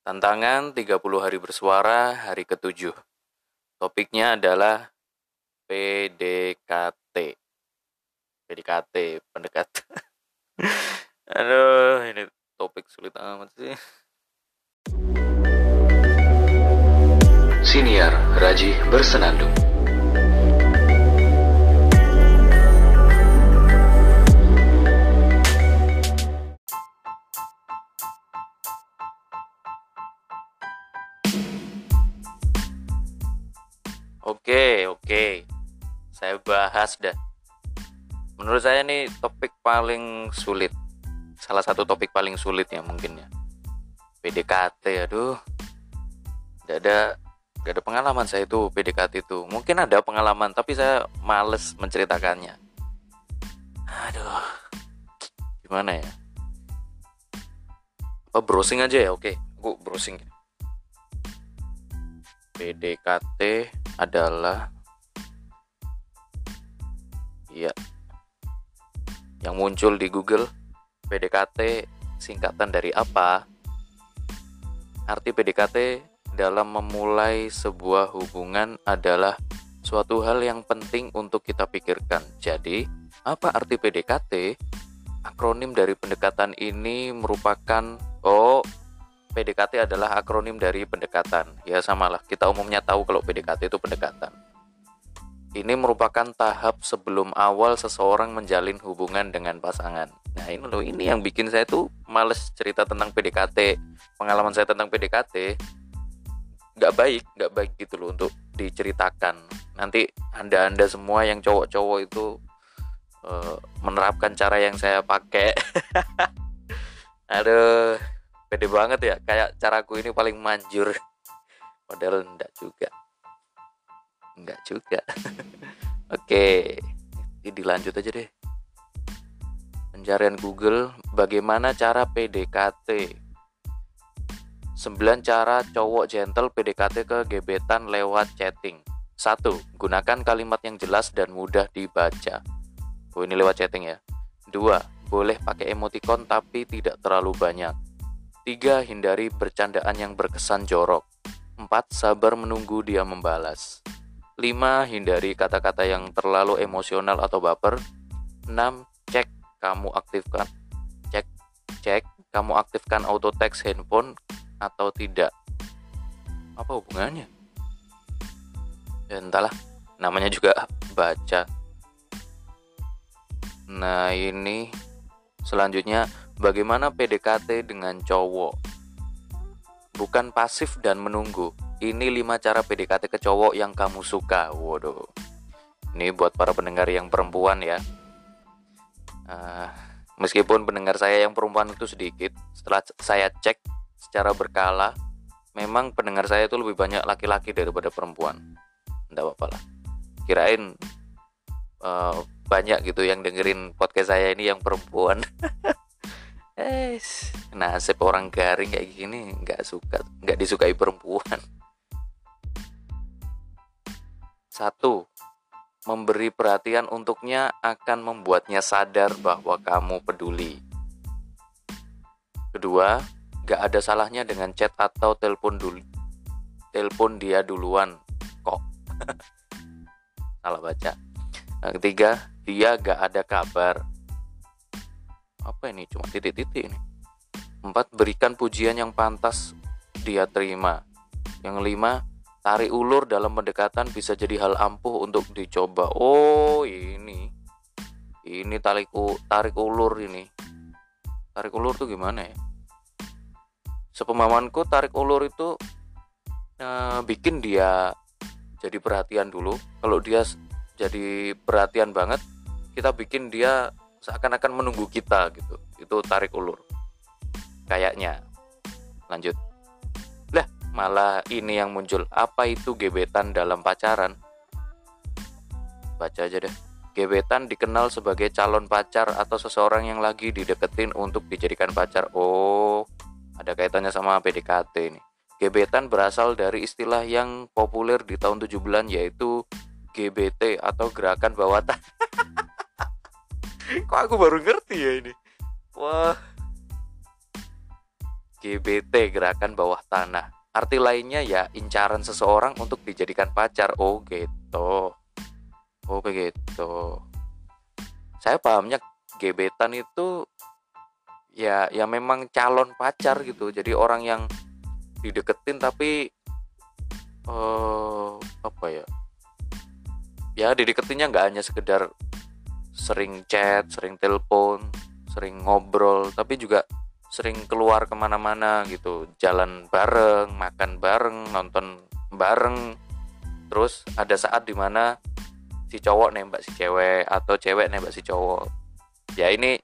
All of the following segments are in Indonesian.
Tantangan 30 hari bersuara hari ketujuh. Topiknya adalah PDKT. PDKT, pendekat. Aduh, ini topik sulit amat sih. Siniar Raji Bersenandung Oke. Saya bahas dah. Menurut saya ini topik paling sulit. Salah satu topik paling sulit ya mungkin ya. PDKT, aduh. Gak ada gak ada pengalaman saya itu PDKT itu. Mungkin ada pengalaman tapi saya males menceritakannya. Aduh. Gimana ya? Apa browsing aja ya? Oke, aku browsing. PDKT adalah ya yang muncul di Google PDKT singkatan dari apa? Arti PDKT dalam memulai sebuah hubungan adalah suatu hal yang penting untuk kita pikirkan. Jadi, apa arti PDKT? Akronim dari pendekatan ini merupakan oh PDKT adalah akronim dari pendekatan. Ya samalah, kita umumnya tahu kalau PDKT itu pendekatan. Ini merupakan tahap sebelum awal seseorang menjalin hubungan dengan pasangan. Nah ini loh, ini yang bikin saya tuh males cerita tentang PDKT. Pengalaman saya tentang PDKT nggak baik, nggak baik gitu loh untuk diceritakan. Nanti anda-anda semua yang cowok-cowok itu uh, menerapkan cara yang saya pakai. Aduh, pede banget ya kayak caraku ini paling manjur padahal enggak juga enggak juga oke ini dilanjut aja deh pencarian Google bagaimana cara PDKT 9 cara cowok gentle PDKT ke gebetan lewat chatting 1. Gunakan kalimat yang jelas dan mudah dibaca Oh ini lewat chatting ya 2. Boleh pakai emoticon tapi tidak terlalu banyak 3. Hindari bercandaan yang berkesan jorok. 4. Sabar menunggu dia membalas. 5. Hindari kata-kata yang terlalu emosional atau baper. 6. Cek kamu aktifkan cek cek kamu aktifkan auto text handphone atau tidak. Apa hubungannya? Ya entahlah, namanya juga baca. Nah, ini selanjutnya Bagaimana PDKT dengan cowok? Bukan pasif dan menunggu. Ini 5 cara PDKT ke cowok yang kamu suka. Waduh. Ini buat para pendengar yang perempuan ya. Uh, meskipun pendengar saya yang perempuan itu sedikit, setelah saya cek secara berkala, memang pendengar saya itu lebih banyak laki-laki daripada perempuan. Tidak apa-apa lah. Kirain uh, banyak gitu yang dengerin podcast saya ini yang perempuan. eh nasib orang garing kayak gini nggak suka nggak disukai perempuan satu memberi perhatian untuknya akan membuatnya sadar bahwa kamu peduli. Kedua gak ada salahnya dengan chat atau telepon dulu telepon dia duluan kok. Salah baca. Nah, ketiga dia gak ada kabar. Apa ini? Cuma titik-titik ini. Empat berikan pujian yang pantas dia terima. Yang lima tarik ulur dalam pendekatan bisa jadi hal ampuh untuk dicoba. Oh ini. Ini tarik tarik ulur ini. Tarik ulur tuh gimana ya? Sepemahamanku tarik ulur itu eh, bikin dia jadi perhatian dulu. Kalau dia jadi perhatian banget kita bikin dia seakan-akan menunggu kita gitu. Itu tarik ulur. Kayaknya. Lanjut malah ini yang muncul. Apa itu gebetan dalam pacaran? Baca aja deh. Gebetan dikenal sebagai calon pacar atau seseorang yang lagi dideketin untuk dijadikan pacar. Oh ada kaitannya sama PDKT ini. Gebetan berasal dari istilah yang populer di tahun 7 bulan yaitu GBT atau gerakan bawah tanah. Kok aku baru ngerti ya ini? Wah. GBT gerakan bawah tanah arti lainnya ya incaran seseorang untuk dijadikan pacar. Oh gitu. Oh begitu. Saya pahamnya gebetan itu ya ya memang calon pacar gitu. Jadi orang yang dideketin tapi uh, apa ya? Ya dideketinnya nggak hanya sekedar sering chat sering telepon sering ngobrol tapi juga sering keluar ke mana-mana gitu. Jalan bareng makan bareng nonton bareng. Terus ada saat di mana si cowok nembak si cewek atau cewek nembak si cowok. Ya ini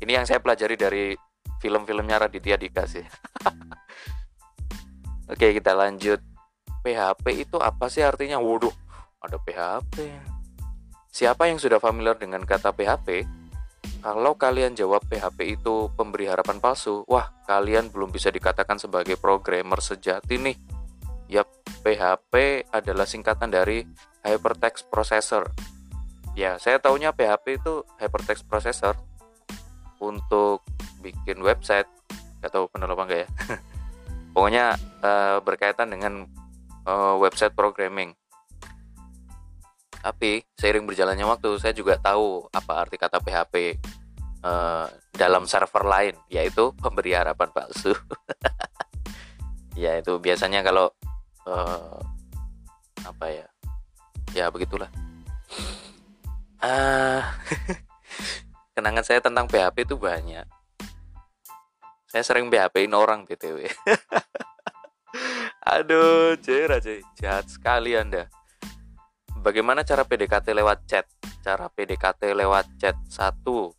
ini yang saya pelajari dari film-filmnya Raditya Dika sih. Oke kita lanjut. PHP itu apa sih artinya? Waduh ada PHP siapa yang sudah familiar dengan kata PHP kalau kalian jawab PHP itu pemberi harapan palsu, wah kalian belum bisa dikatakan sebagai programmer sejati nih. Yap, PHP adalah singkatan dari Hypertext Processor. Ya, saya taunya PHP itu Hypertext Processor untuk bikin website. Gak tahu benar apa enggak ya. Pokoknya uh, berkaitan dengan uh, website programming. Tapi seiring berjalannya waktu saya juga tahu apa arti kata PHP uh, eh, dalam server lain yaitu pemberi harapan palsu. ya itu biasanya kalau uh, apa ya? Ya begitulah. Uh, kenangan saya tentang PHP itu banyak. Saya sering PHP-in orang BTW. Aduh, cerah. Jahat sekali Anda. Bagaimana cara PDKT lewat chat? Cara PDKT lewat chat satu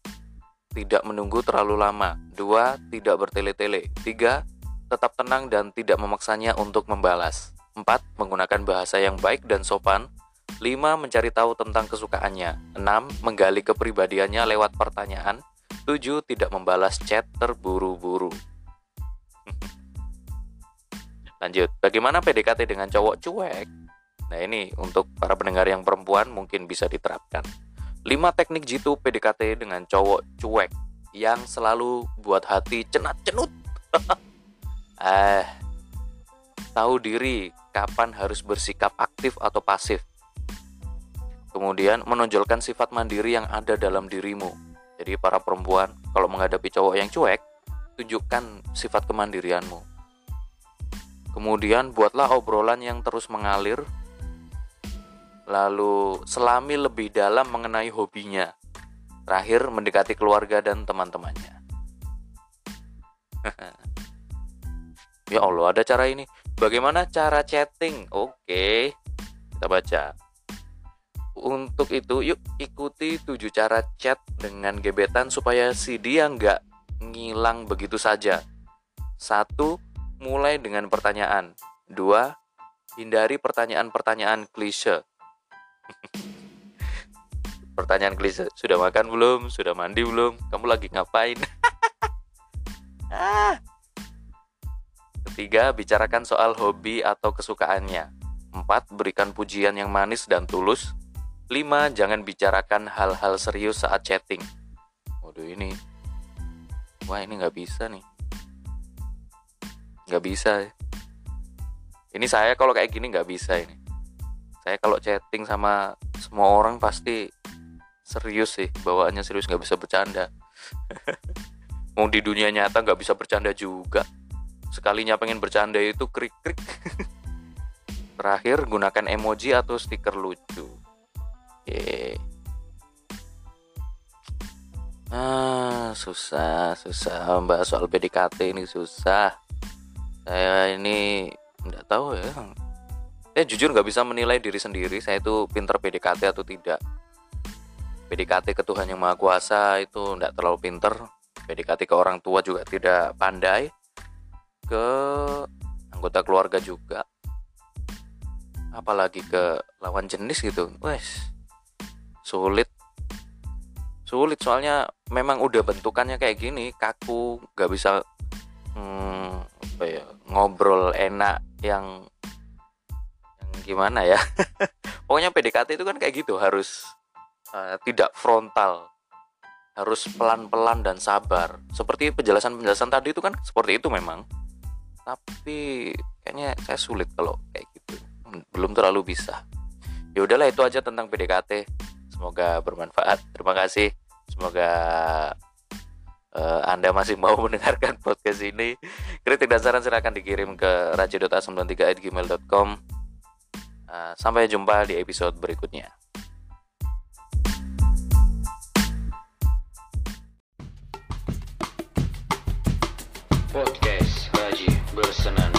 Tidak menunggu terlalu lama dua Tidak bertele-tele tiga Tetap tenang dan tidak memaksanya untuk membalas empat Menggunakan bahasa yang baik dan sopan 5. Mencari tahu tentang kesukaannya 6. Menggali kepribadiannya lewat pertanyaan 7. Tidak membalas chat terburu-buru Lanjut, bagaimana PDKT dengan cowok cuek? Nah ini untuk para pendengar yang perempuan mungkin bisa diterapkan. 5 teknik jitu PDKT dengan cowok cuek yang selalu buat hati cenat-cenut. eh, tahu diri kapan harus bersikap aktif atau pasif. Kemudian menonjolkan sifat mandiri yang ada dalam dirimu. Jadi para perempuan kalau menghadapi cowok yang cuek, tunjukkan sifat kemandirianmu. Kemudian buatlah obrolan yang terus mengalir lalu selami lebih dalam mengenai hobinya. Terakhir, mendekati keluarga dan teman-temannya. ya Allah, ada cara ini. Bagaimana cara chatting? Oke, kita baca. Untuk itu, yuk ikuti 7 cara chat dengan gebetan supaya si dia nggak ngilang begitu saja. Satu, mulai dengan pertanyaan. Dua, hindari pertanyaan-pertanyaan klise. Pertanyaan klise, sudah makan belum? Sudah mandi belum? Kamu lagi ngapain? ah. Ketiga, bicarakan soal hobi atau kesukaannya. Empat, berikan pujian yang manis dan tulus. Lima, jangan bicarakan hal-hal serius saat chatting. Waduh ini, wah ini nggak bisa nih. Nggak bisa. Ini saya kalau kayak gini nggak bisa ini saya kalau chatting sama semua orang pasti serius sih bawaannya serius nggak bisa bercanda. Mau di dunia nyata nggak bisa bercanda juga. Sekalinya pengen bercanda itu krik krik terakhir gunakan emoji atau stiker lucu. Yeah. ah susah susah. Mbak soal PDKT ini susah. Saya ini nggak tahu ya saya jujur nggak bisa menilai diri sendiri saya itu pinter PDKT atau tidak. PDKT ke Tuhan yang Maha Kuasa itu nggak terlalu pinter. PDKT ke orang tua juga tidak pandai. Ke anggota keluarga juga. Apalagi ke lawan jenis gitu. Wes sulit. Sulit soalnya memang udah bentukannya kayak gini kaku nggak bisa hmm, ya ngobrol enak yang gimana ya? Pokoknya PDKT itu kan kayak gitu harus uh, tidak frontal. Harus pelan-pelan dan sabar. Seperti penjelasan-penjelasan tadi itu kan seperti itu memang. Tapi kayaknya saya sulit kalau kayak gitu. Belum terlalu bisa. Ya udahlah itu aja tentang PDKT semoga bermanfaat. Terima kasih. Semoga uh, anda masih mau mendengarkan podcast ini. Kritik dan saran silahkan dikirim ke raja.a93@gmail.com uh, sampai jumpa di episode berikutnya. Podcast Raji Bersenandung